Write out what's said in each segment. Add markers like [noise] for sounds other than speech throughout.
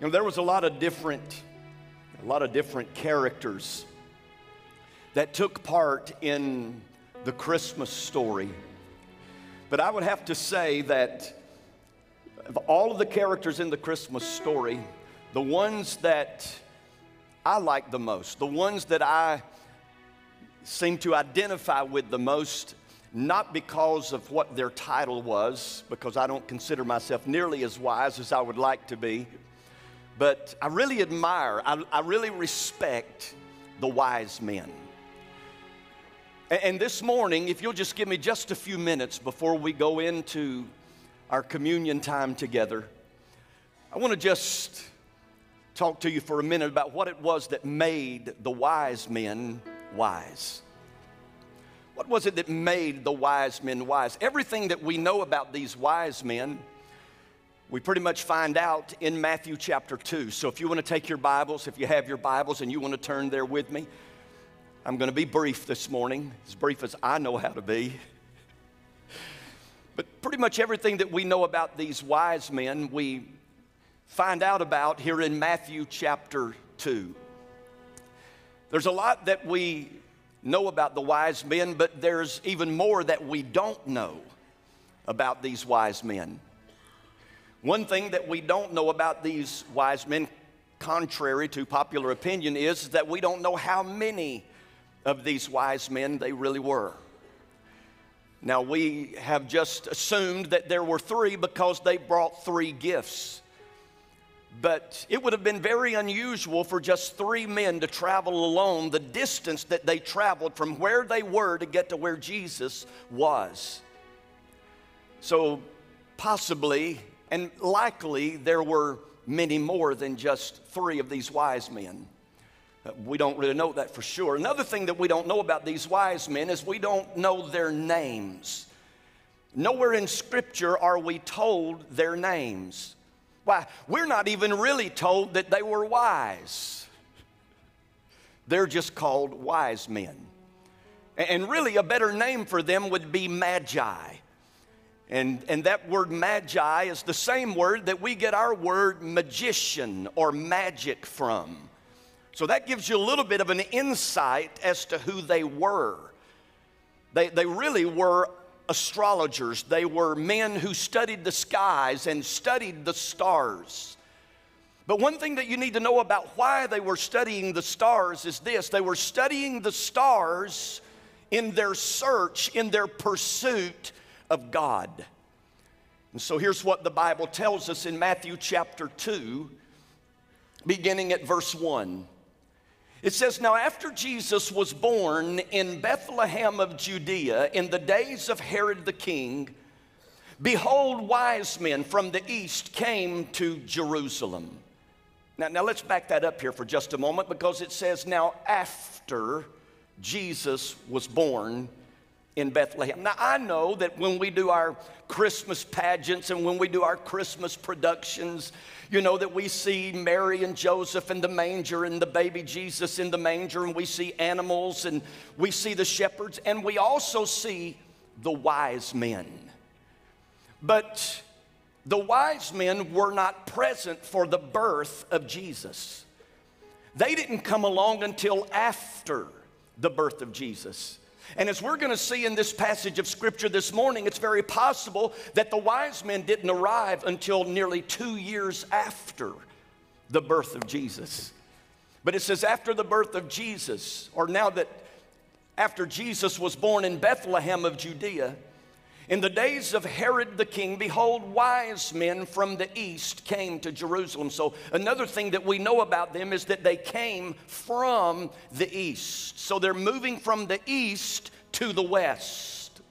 You know, there was a lot of different, a lot of different characters that took part in the Christmas story. But I would have to say that of all of the characters in the Christmas story, the ones that I like the most, the ones that I seem to identify with the most, not because of what their title was, because I don't consider myself nearly as wise as I would like to be, but I really admire, I, I really respect the wise men. And, and this morning, if you'll just give me just a few minutes before we go into our communion time together, I want to just talk to you for a minute about what it was that made the wise men wise. What was it that made the wise men wise? Everything that we know about these wise men, we pretty much find out in Matthew chapter 2. So if you want to take your Bibles, if you have your Bibles and you want to turn there with me, I'm going to be brief this morning, as brief as I know how to be. But pretty much everything that we know about these wise men, we find out about here in Matthew chapter 2. There's a lot that we know about the wise men, but there's even more that we don't know about these wise men. One thing that we don't know about these wise men, contrary to popular opinion, is that we don't know how many of these wise men they really were. Now, we have just assumed that there were three because they brought three gifts. But it would have been very unusual for just three men to travel alone the distance that they traveled from where they were to get to where Jesus was. So, possibly and likely, there were many more than just three of these wise men. Uh, we don't really know that for sure. Another thing that we don't know about these wise men is we don't know their names. Nowhere in Scripture are we told their names. Why, we're not even really told that they were wise. They're just called wise men. And really, a better name for them would be magi. And, and that word magi is the same word that we get our word magician or magic from. So that gives you a little bit of an insight as to who they were. They, they really were astrologers, they were men who studied the skies and studied the stars. But one thing that you need to know about why they were studying the stars is this they were studying the stars in their search, in their pursuit of God. And so here's what the Bible tells us in Matthew chapter 2, beginning at verse 1. It says, Now after Jesus was born in Bethlehem of Judea in the days of Herod the king, behold, wise men from the east came to Jerusalem. Now, now let's back that up here for just a moment because it says, Now after Jesus was born in Bethlehem. Now, I know that when we do our Christmas pageants and when we do our Christmas productions, you know, that we see Mary and Joseph in the manger and the baby Jesus in the manger, and we see animals and we see the shepherds, and we also see the wise men. But the wise men were not present for the birth of Jesus. They didn't come along until after the birth of Jesus. And as we're going to see in this passage of scripture this morning, it's very possible that the wise men didn't arrive until nearly two years after the birth of Jesus. But it says, after the birth of Jesus, or now that after Jesus was born in Bethlehem of Judea, in the days of Herod the king, behold, wise men from the east came to Jerusalem. So, another thing that we know about them is that they came from the east. So, they're moving from the east to the west.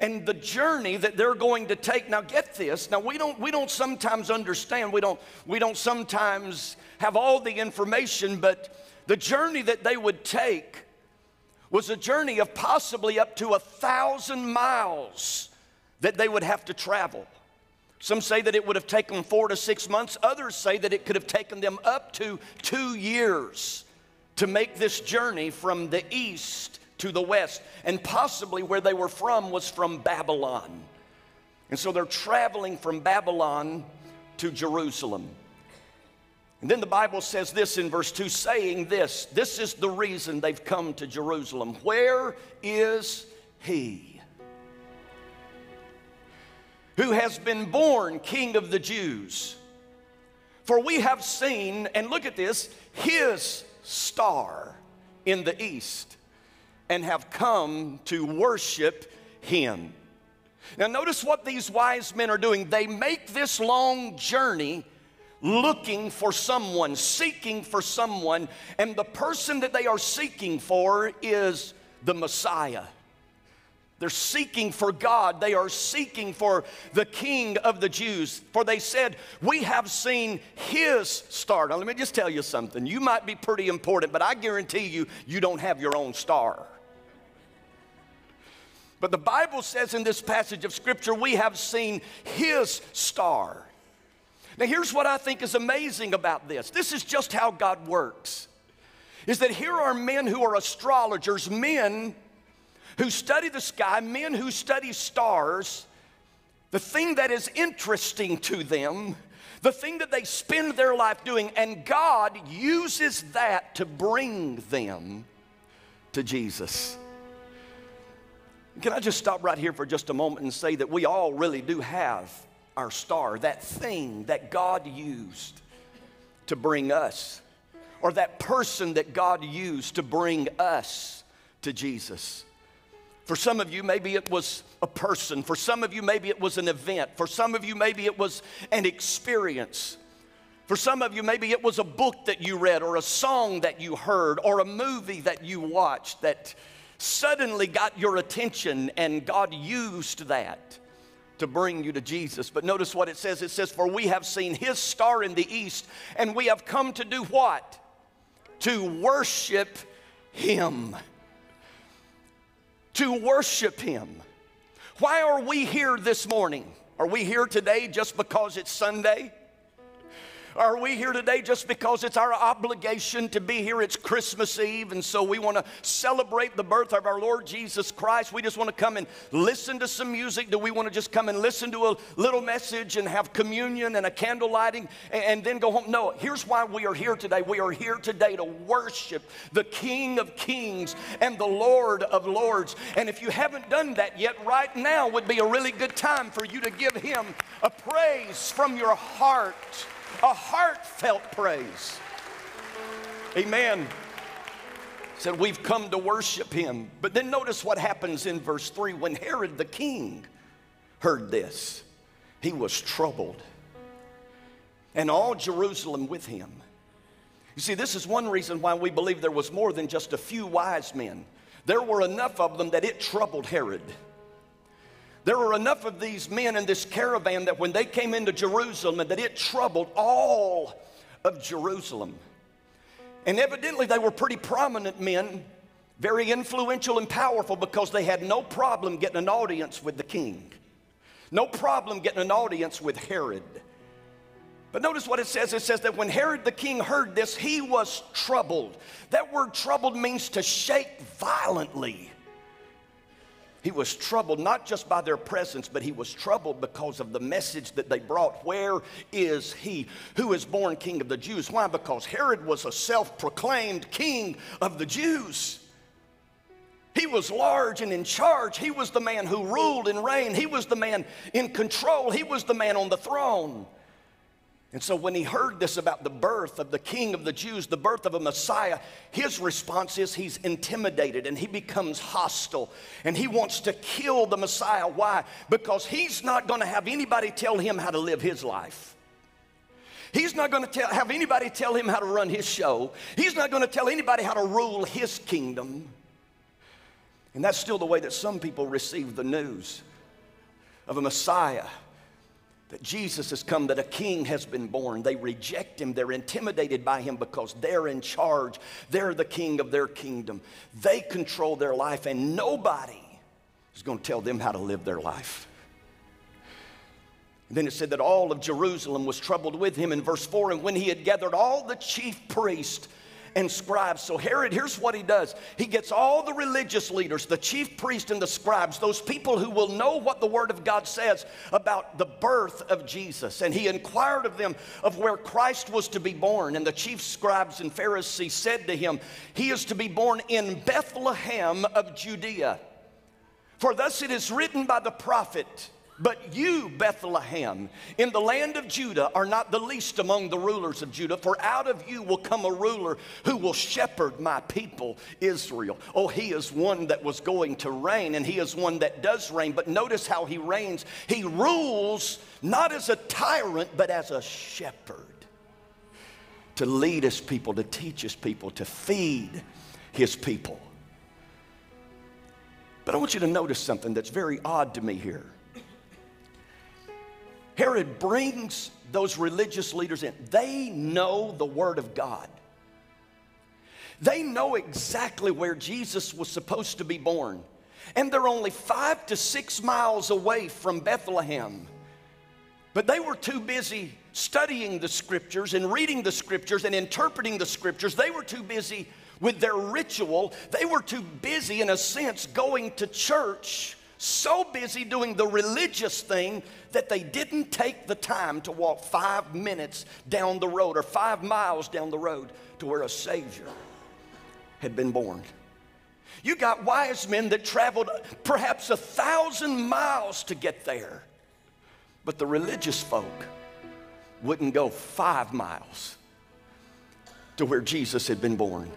And the journey that they're going to take, now get this, now we don't, we don't sometimes understand, we don't, we don't sometimes have all the information, but the journey that they would take was a journey of possibly up to a thousand miles that they would have to travel. Some say that it would have taken four to six months. Others say that it could have taken them up to two years to make this journey from the east to the west. And possibly where they were from was from Babylon. And so they're traveling from Babylon to Jerusalem. And then the Bible says this in verse 2 saying this this is the reason they've come to Jerusalem. Where is he? Who has been born King of the Jews? For we have seen, and look at this, his star in the east, and have come to worship him. Now, notice what these wise men are doing. They make this long journey looking for someone, seeking for someone, and the person that they are seeking for is the Messiah. They're seeking for God. They are seeking for the King of the Jews. For they said, We have seen his star. Now, let me just tell you something. You might be pretty important, but I guarantee you, you don't have your own star. But the Bible says in this passage of Scripture, we have seen his star. Now, here's what I think is amazing about this this is just how God works. Is that here are men who are astrologers, men who study the sky, men who study stars, the thing that is interesting to them, the thing that they spend their life doing, and God uses that to bring them to Jesus. Can I just stop right here for just a moment and say that we all really do have our star, that thing that God used to bring us, or that person that God used to bring us to Jesus. For some of you, maybe it was a person. For some of you, maybe it was an event. For some of you, maybe it was an experience. For some of you, maybe it was a book that you read, or a song that you heard, or a movie that you watched that suddenly got your attention, and God used that to bring you to Jesus. But notice what it says it says, For we have seen his star in the east, and we have come to do what? To worship him to worship Him. Why are we here this morning? Are we here today just because it's Sunday? Are we here today just because it's our obligation to be here? It's Christmas Eve, and so we want to celebrate the birth of our Lord Jesus Christ. We just want to come and listen to some music. Do we want to just come and listen to a little message and have communion and a candle lighting and then go home? No, here's why we are here today. We are here today to worship the King of Kings and the Lord of Lords. And if you haven't done that yet, right now would be a really good time for you to give Him a praise from your heart a heartfelt praise. Amen. Said, We've come to worship him. But then notice what happens in verse 3 when Herod the king heard this, he was troubled, and all Jerusalem with him. You see, this is one reason why we believe there was more than just a few wise men. There were enough of them that it troubled Herod. There were enough of these men in this caravan that when they came into Jerusalem that it troubled all of Jerusalem. And evidently they were pretty prominent men, very influential and powerful because they had no problem getting an audience with the king. No problem getting an audience with Herod. But notice what it says. It says that when Herod the king heard this, he was troubled. That word troubled means to shake violently. He was troubled not just by their presence, but he was troubled because of the message that they brought. Where is he who is born king of the Jews? Why? Because Herod was a self proclaimed king of the Jews. He was large and in charge. He was the man who ruled and reigned. He was the man in control. He was the man on the throne. And so when he heard this about the birth of the king of the Jews, the birth of a Messiah, his response is he's intimidated and he becomes hostile and he wants to kill the Messiah. Why? Because he's not going to have anybody tell him how to live his life. He's not going to have anybody tell him how to run his show. He's not going to tell anybody how to rule his kingdom. And that's still the way that some people receive the news of a Messiah that Jesus has come, that a king has been born. They reject him. They're intimidated by him because they're in charge. They're the king of their kingdom. They control their life, and nobody is going to tell them how to live their life. And then it said that all of Jerusalem was troubled with him in verse 4. And when he had gathered all the chief priests and scribes. So, Herod, here's what he does he gets all the religious leaders, the chief priest and the scribes, those people who will know what the Word of God says about the birth of Jesus. And he inquired of them of where Christ was to be born. And the chief scribes and Pharisees said to him, He is to be born in Bethlehem of Judea. For thus it is written by the prophet. But you, Bethlehem, in the land of Judah, are not the least among the rulers of Judah, for out of you will come a ruler who will shepherd my people, Israel. Oh, he is one that was going to reign, and he is one that does reign. But notice how he reigns. He rules not as a tyrant, but as a shepherd to lead his people, to teach his people, to feed his people. But I want you to notice something that's very odd to me here. Herod brings those religious leaders in. They know the Word of God. They know exactly where Jesus was supposed to be born. And they're only five to six miles away from Bethlehem. But they were too busy studying the scriptures and reading the scriptures and interpreting the scriptures. They were too busy with their ritual. They were too busy, in a sense, going to church so busy doing the religious thing that they didn't take the time to walk five minutes down the road or five miles down the road to where a Savior had been born. You got wise men that traveled perhaps a thousand miles to get there, but the religious folk wouldn't go five miles to where Jesus had been born.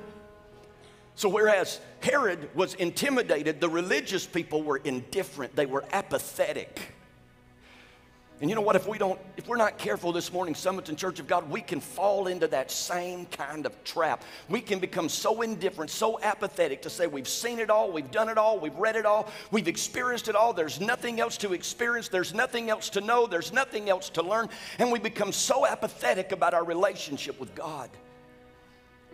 So, whereas Herod was intimidated, the religious people were indifferent, they were apathetic. And you know what? If we don't, if we're not careful this morning, Sumiton Church of God, we can fall into that same kind of trap. We can become so indifferent, so apathetic to say we've seen it all, we've done it all, we've read it all, we've experienced it all. There's nothing else to experience, there's nothing else to know, there's nothing else to learn. And we become so apathetic about our relationship with God.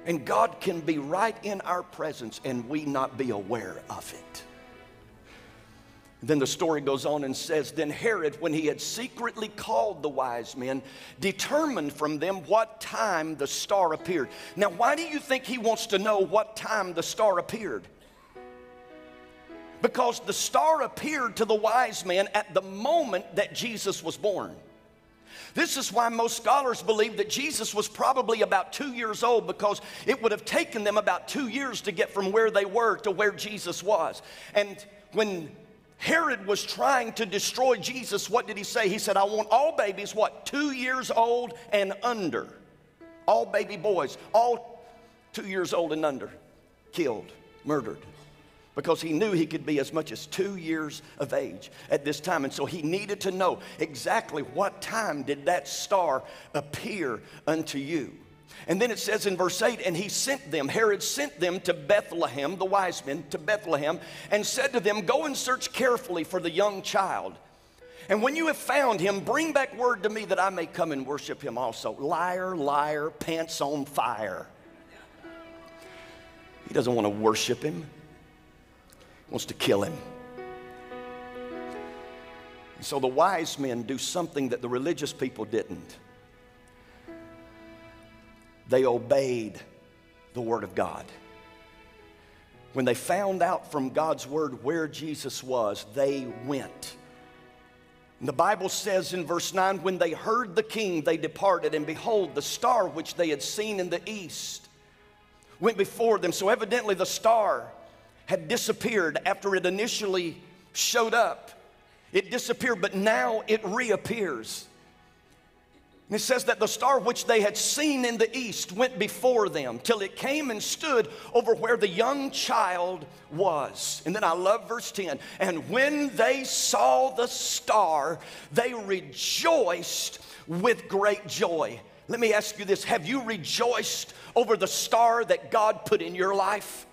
And God can be right in our presence and we not be aware of it. Then the story goes on and says, Then Herod, when he had secretly called the wise men, determined from them what time the star appeared. Now, why do you think he wants to know what time the star appeared? Because the star appeared to the wise men at the moment that Jesus was born. This is why most scholars believe that Jesus was probably about two years old because it would have taken them about two years to get from where they were to where Jesus was. And when Herod was trying to destroy Jesus, what did he say? He said, I want all babies, what, two years old and under. All baby boys, all two years old and under, killed, murdered because he knew he could be as much as two years of age at this time. And so he needed to know exactly what time did that star appear unto you. And then it says in verse 8, and he sent them, Herod sent them to Bethlehem, the wise men, to Bethlehem, and said to them, Go and search carefully for the young child. And when you have found him, bring back word to me that I may come and worship him also. Liar, liar, pants on fire. He doesn't want to worship him wants to kill him. And so the wise men do something that the religious people didn't. They obeyed the Word of God. When they found out from God's Word where Jesus was, they went. The Bible says in verse 9, when they heard the king, they departed, and behold, the star which they had seen in the east went before them. So evidently, the star had disappeared after it initially showed up. It disappeared, but now it reappears. And it says that the star which they had seen in the east went before them till it came and stood over where the young child was. And then I love verse 10. And when they saw the star, they rejoiced with great joy. Let me ask you this Have you rejoiced over the star that God put in your life?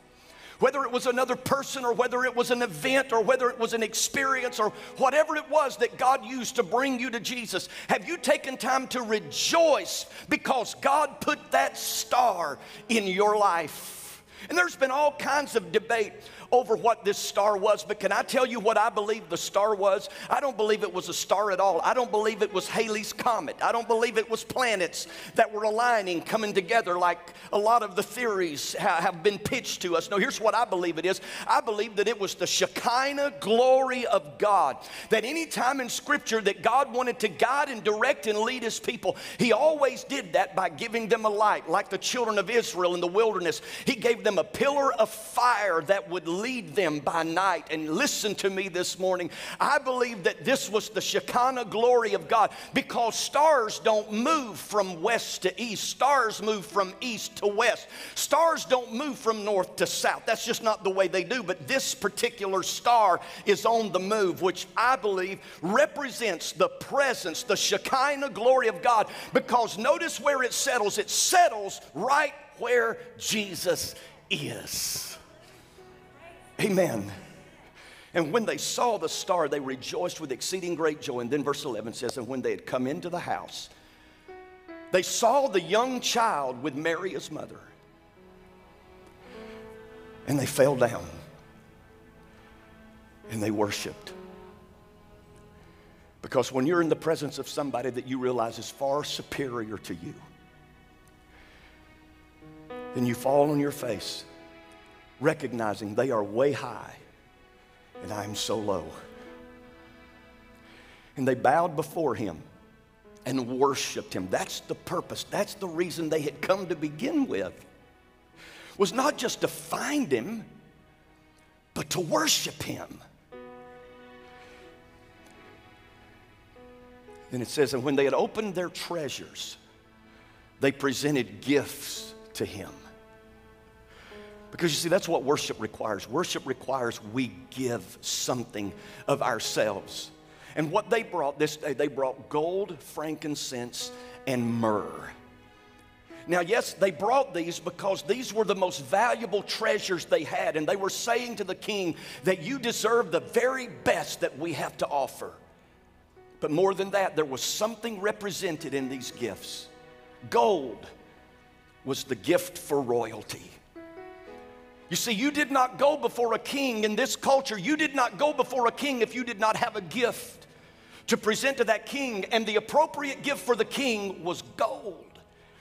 Whether it was another person or whether it was an event or whether it was an experience or whatever it was that God used to bring you to Jesus, have you taken time to rejoice because God put that star in your life? And there's been all kinds of debate over what this star was, but can I tell you what I believe the star was? I don't believe it was a star at all. I don't believe it was Halley's Comet. I don't believe it was planets that were aligning, coming together like a lot of the theories have been pitched to us. No, here's what I believe it is I believe that it was the Shekinah glory of God. That any time in Scripture that God wanted to guide and direct and lead His people, He always did that by giving them a light, like the children of Israel in the wilderness. He gave them a pillar of fire that would lead them by night. And listen to me this morning. I believe that this was the Shekinah glory of God because stars don't move from west to east, stars move from east to west. Stars don't move from north to south. That's just not the way they do. But this particular star is on the move, which I believe represents the presence, the Shekinah glory of God. Because notice where it settles, it settles right where Jesus is. Amen. And when they saw the star, they rejoiced with exceeding great joy. And then verse 11 says, And when they had come into the house, they saw the young child with Mary, his mother. And they fell down and they worshiped. Because when you're in the presence of somebody that you realize is far superior to you, then you fall on your face recognizing they are way high and I am so low. And they bowed before him and worshiped him. That's the purpose. That's the reason they had come to begin with. Was not just to find him, but to worship him. Then it says, and when they had opened their treasures, they presented gifts to him. Because you see, that's what worship requires. Worship requires we give something of ourselves. And what they brought this day, they brought gold, frankincense, and myrrh. Now, yes, they brought these because these were the most valuable treasures they had, and they were saying to the king that you deserve the very best that we have to offer. But more than that, there was something represented in these gifts. Gold was the gift for royalty. You see, you did not go before a king in this culture. You did not go before a king if you did not have a gift to present to that king. And the appropriate gift for the king was gold,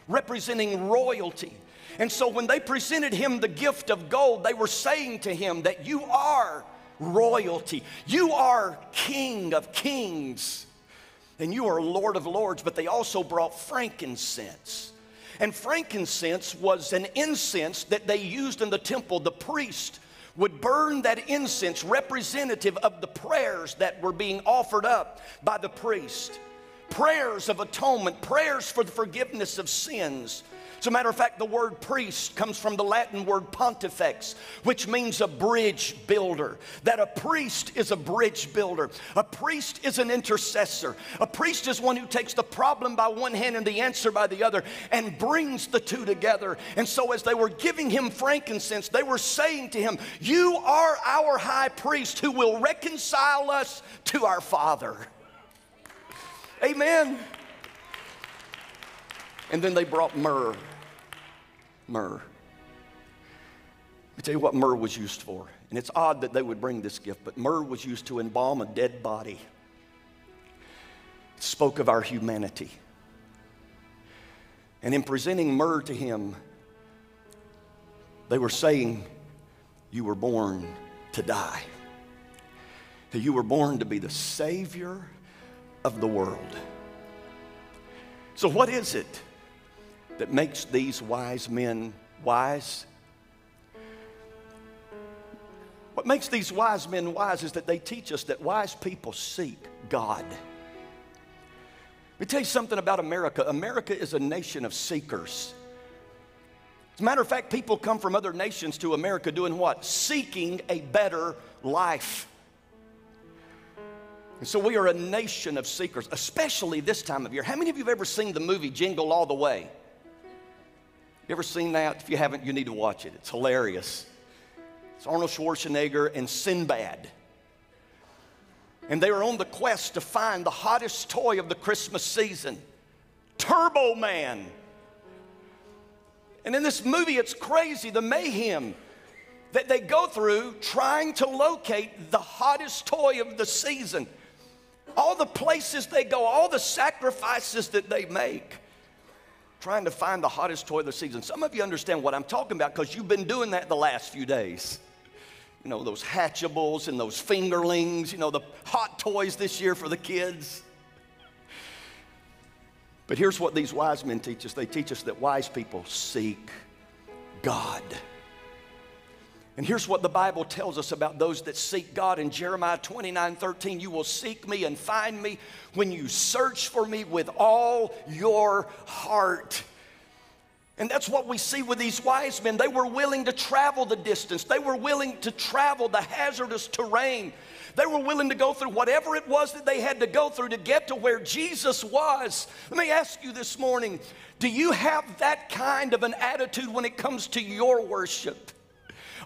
representing royalty. And so when they presented him the gift of gold, they were saying to him that you are royalty, you are king of kings, and you are Lord of lords. But they also brought frankincense and frankincense was an incense that they used in the temple. The priest would burn that incense representative of the prayers that were being offered up by the priest. Prayers of atonement, prayers for the forgiveness of sins. As a matter of fact, the word priest comes from the Latin word pontifex, which means a bridge builder. That a priest is a bridge builder. A priest is an intercessor. A priest is one who takes the problem by one hand and the answer by the other and brings the two together. And so, as they were giving him frankincense, they were saying to him, You are our high priest who will reconcile us to our Father. Amen. And then they brought myrrh myrrh. Let me tell you what myrrh was used for. And it's odd that they would bring this gift, but myrrh was used to embalm a dead body. It spoke of our humanity. And in presenting myrrh to him, they were saying, You were born to die. That you were born to be the Savior of the world. So, what is it that makes these wise men wise? What makes these wise men wise is that they teach us that wise people seek God. Let me tell you something about America. America is a nation of seekers. As a matter of fact, people come from other nations to America doing what? Seeking a better life. And so we are a nation of seekers, especially this time of year. How many of you have ever seen the movie Jingle All the Way? You ever seen that? If you haven't, you need to watch it. It's hilarious. It's Arnold Schwarzenegger and Sinbad. And they are on the quest to find the hottest toy of the Christmas season Turbo Man. And in this movie, it's crazy the mayhem that they go through trying to locate the hottest toy of the season. All the places they go, all the sacrifices that they make, trying to find the hottest toy of the season. Some of you understand what I'm talking about because you've been doing that the last few days. You know, those hatchables and those fingerlings, you know, the hot toys this year for the kids. But here's what these wise men teach us they teach us that wise people seek God. And here's what the Bible tells us about those that seek God in Jeremiah 29 13. You will seek me and find me when you search for me with all your heart. And that's what we see with these wise men. They were willing to travel the distance, they were willing to travel the hazardous terrain. They were willing to go through whatever it was that they had to go through to get to where Jesus was. Let me ask you this morning do you have that kind of an attitude when it comes to your worship?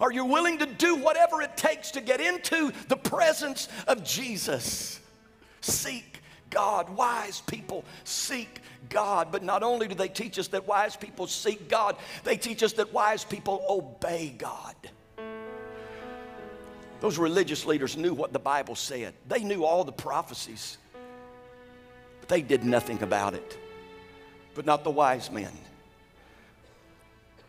Are you willing to do whatever it takes to get into the presence of Jesus? Seek God. Wise people seek God. But not only do they teach us that wise people seek God, they teach us that wise people obey God. Those religious leaders knew what the Bible said, they knew all the prophecies, but they did nothing about it. But not the wise men.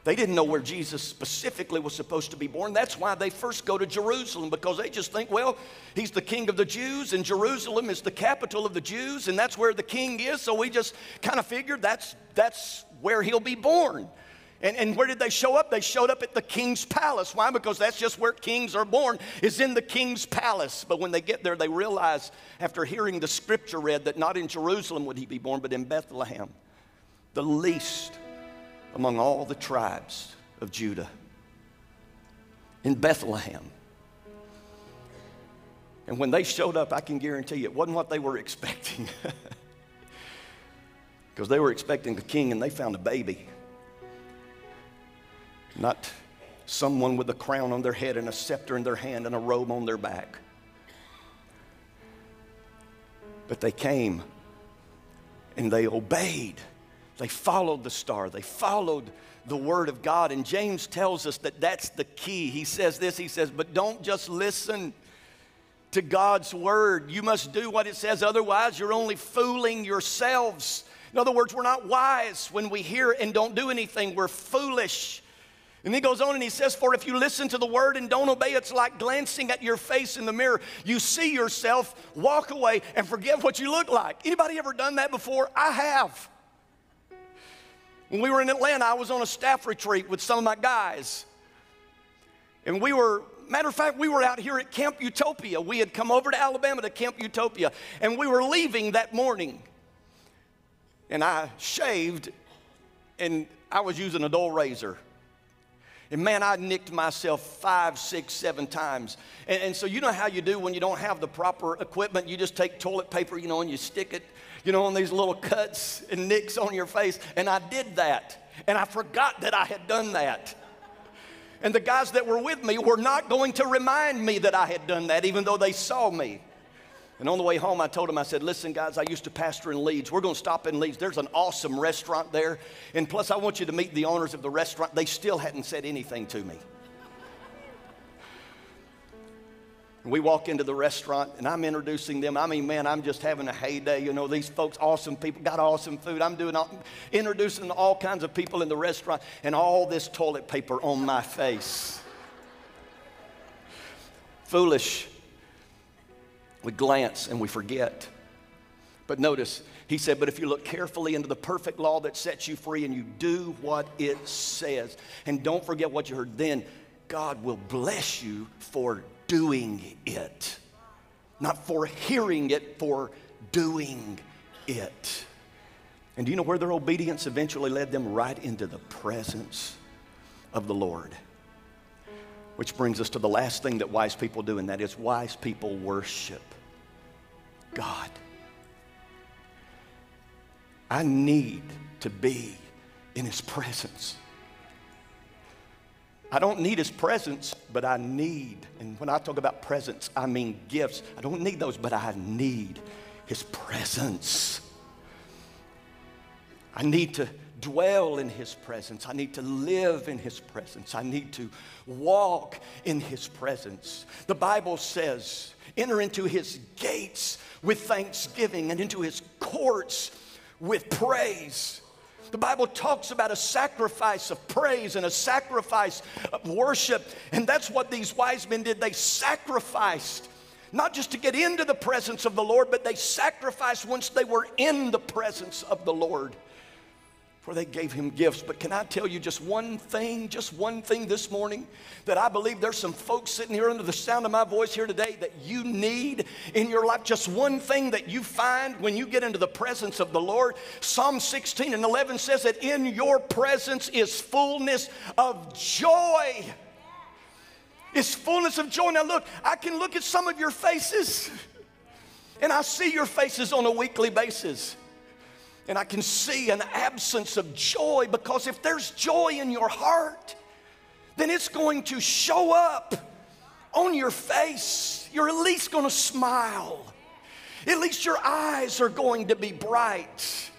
They didn't know where Jesus specifically was supposed to be born. That's why they first go to Jerusalem because they just think, well, he's the king of the Jews, and Jerusalem is the capital of the Jews, and that's where the king is. So we just kind of figured that's, that's where he'll be born. And, and where did they show up? They showed up at the king's palace. Why? Because that's just where kings are born, is in the king's palace. But when they get there, they realize, after hearing the scripture read, that not in Jerusalem would he be born, but in Bethlehem, the least among all the tribes of Judah. In Bethlehem. And when they showed up, I can guarantee you it wasn't what they were [laughs] expecting. Because they were expecting a king and they found a baby not someone with a crown on their head and a scepter in their hand and a robe on their back. But they came and they obeyed. They followed the star. They followed the word of God. And James tells us that that's the key. He says this He says, But don't just listen to God's word. You must do what it says, otherwise, you're only fooling yourselves. In other words, we're not wise when we hear and don't do anything, we're foolish. And he goes on and he says, For if you listen to the word and don't obey, it's like glancing at your face in the mirror. You see yourself, walk away, and forget what you look like. Anybody ever done that before? I have. When we were in Atlanta, I was on a staff retreat with some of my guys. And we were, matter of fact, we were out here at Camp Utopia. We had come over to Alabama to Camp Utopia, and we were leaving that morning. And I shaved, and I was using a dull razor. And man, I nicked myself five, six, seven times. And, and, so you know how you do when you don't have the proper equipment. You just take toilet paper, you know, and you stick it, you know, on these little cuts and nicks on your face. And I did that. And I forgot that I had done that. And the guys that were with me were not going to remind me that I had done that, even though they saw me. And on the way home, I told him, I said, listen, guys, I used to pastor in Leeds. We're going to stop in Leeds. There's an awesome restaurant there. And plus, I want you to meet the owners of the restaurant. They still hadn't said anything to me. we walk into the restaurant and I'm introducing them. I mean, man, I'm just having a heyday. You know, these folks, awesome people, got awesome food. I'm doing all, introducing all kinds of people in the restaurant and all this toilet paper on my face. Foolish we glance and we forget. But notice, he said, But if you look carefully into the perfect law that sets you free and you do what it says, and don't forget what you heard, then God will bless you for doing it. Not for hearing it, for doing it. And do you know where their obedience eventually led them? Right into the presence of the Lord. Which brings us to the last thing that wise people do, and that is wise people worship. God. I need to be in His presence. I don't need His presence, but I need, and when I talk about presence, I mean gifts. I don't need those, but I need His presence. I need to dwell in His presence. I need to live in His presence. I need to walk in His presence. The Bible says, enter into His gates with thanksgiving and into His courts with praise. The Bible talks about a sacrifice of praise and a sacrifice of worship. And that's what these wise men did. They sacrificed, not just to get into the presence of the Lord, but they sacrificed once they were in the presence of the Lord for they gave him gifts. But can I tell you just one thing, just one thing this morning that I believe there's some folks sitting here under the sound of my voice here today that you need in your life. Just one thing that you find when you get into the presence of the Lord. Psalm 16 and 11 says that in your presence is fullness of joy. Is fullness of joy. Now, look, I can look at some of your faces, and I see your faces on a weekly basis. And I can see an absence of joy because if there's joy in your heart, then it's going to show up on your face. You're at least going to smile. At least your eyes are going to be bright.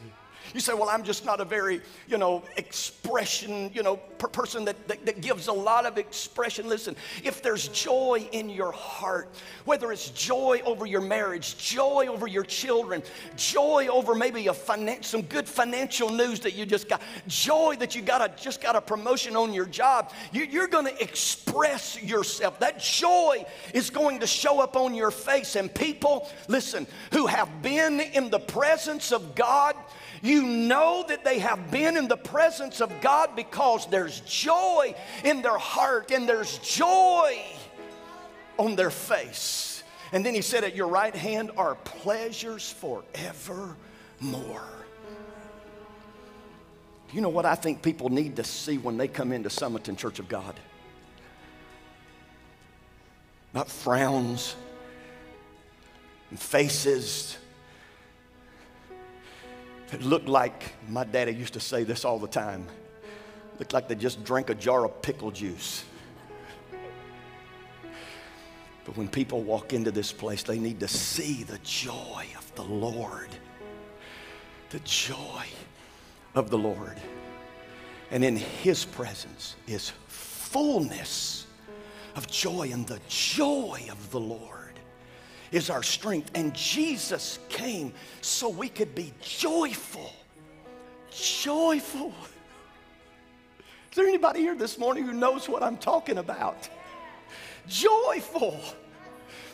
You say, well, I'm just not a very, you know, expression, you know, per person that, that, that gives a lot of expression. Listen, if there's joy in your heart, whether it's joy over your marriage, joy over your children, joy over maybe a finan- some good financial news that you just got, joy that you got a, just got a promotion on your job, you, you're going to express yourself. That joy is going to show up on your face. And people, listen, who have been in the presence of God, you know that they have been in the presence of God because there's joy in their heart and there's joy on their face. And then he said, At your right hand are pleasures forevermore. You know what I think people need to see when they come into Sumiton Church of God? Not frowns and faces it looked like, my daddy used to say this all the time, looked like they just drank a jar of pickle juice. But when people walk into this place, they need to see the joy of the Lord. The joy of the Lord. And in His presence is fullness of joy, and the joy of the Lord is our strength. And Jesus came so we could be joyful. Joyful. Is there anybody here this morning who knows what I'm talking about? Joyful.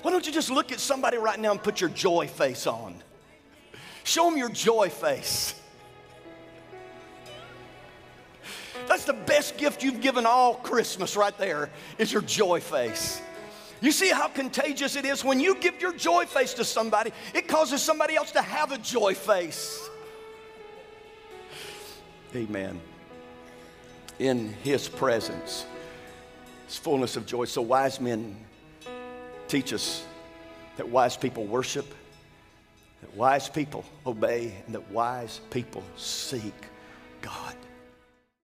Why don't you just look at somebody right now and put your joy face on? Show them your joy face. That's the best gift you've given all Christmas right there is your joy face. You see how contagious it is when you give your joy face to somebody, it causes somebody else to have a joy face. Amen. In his presence, his fullness of joy. So wise men teach us that wise people worship, that wise people obey, and that wise people seek God.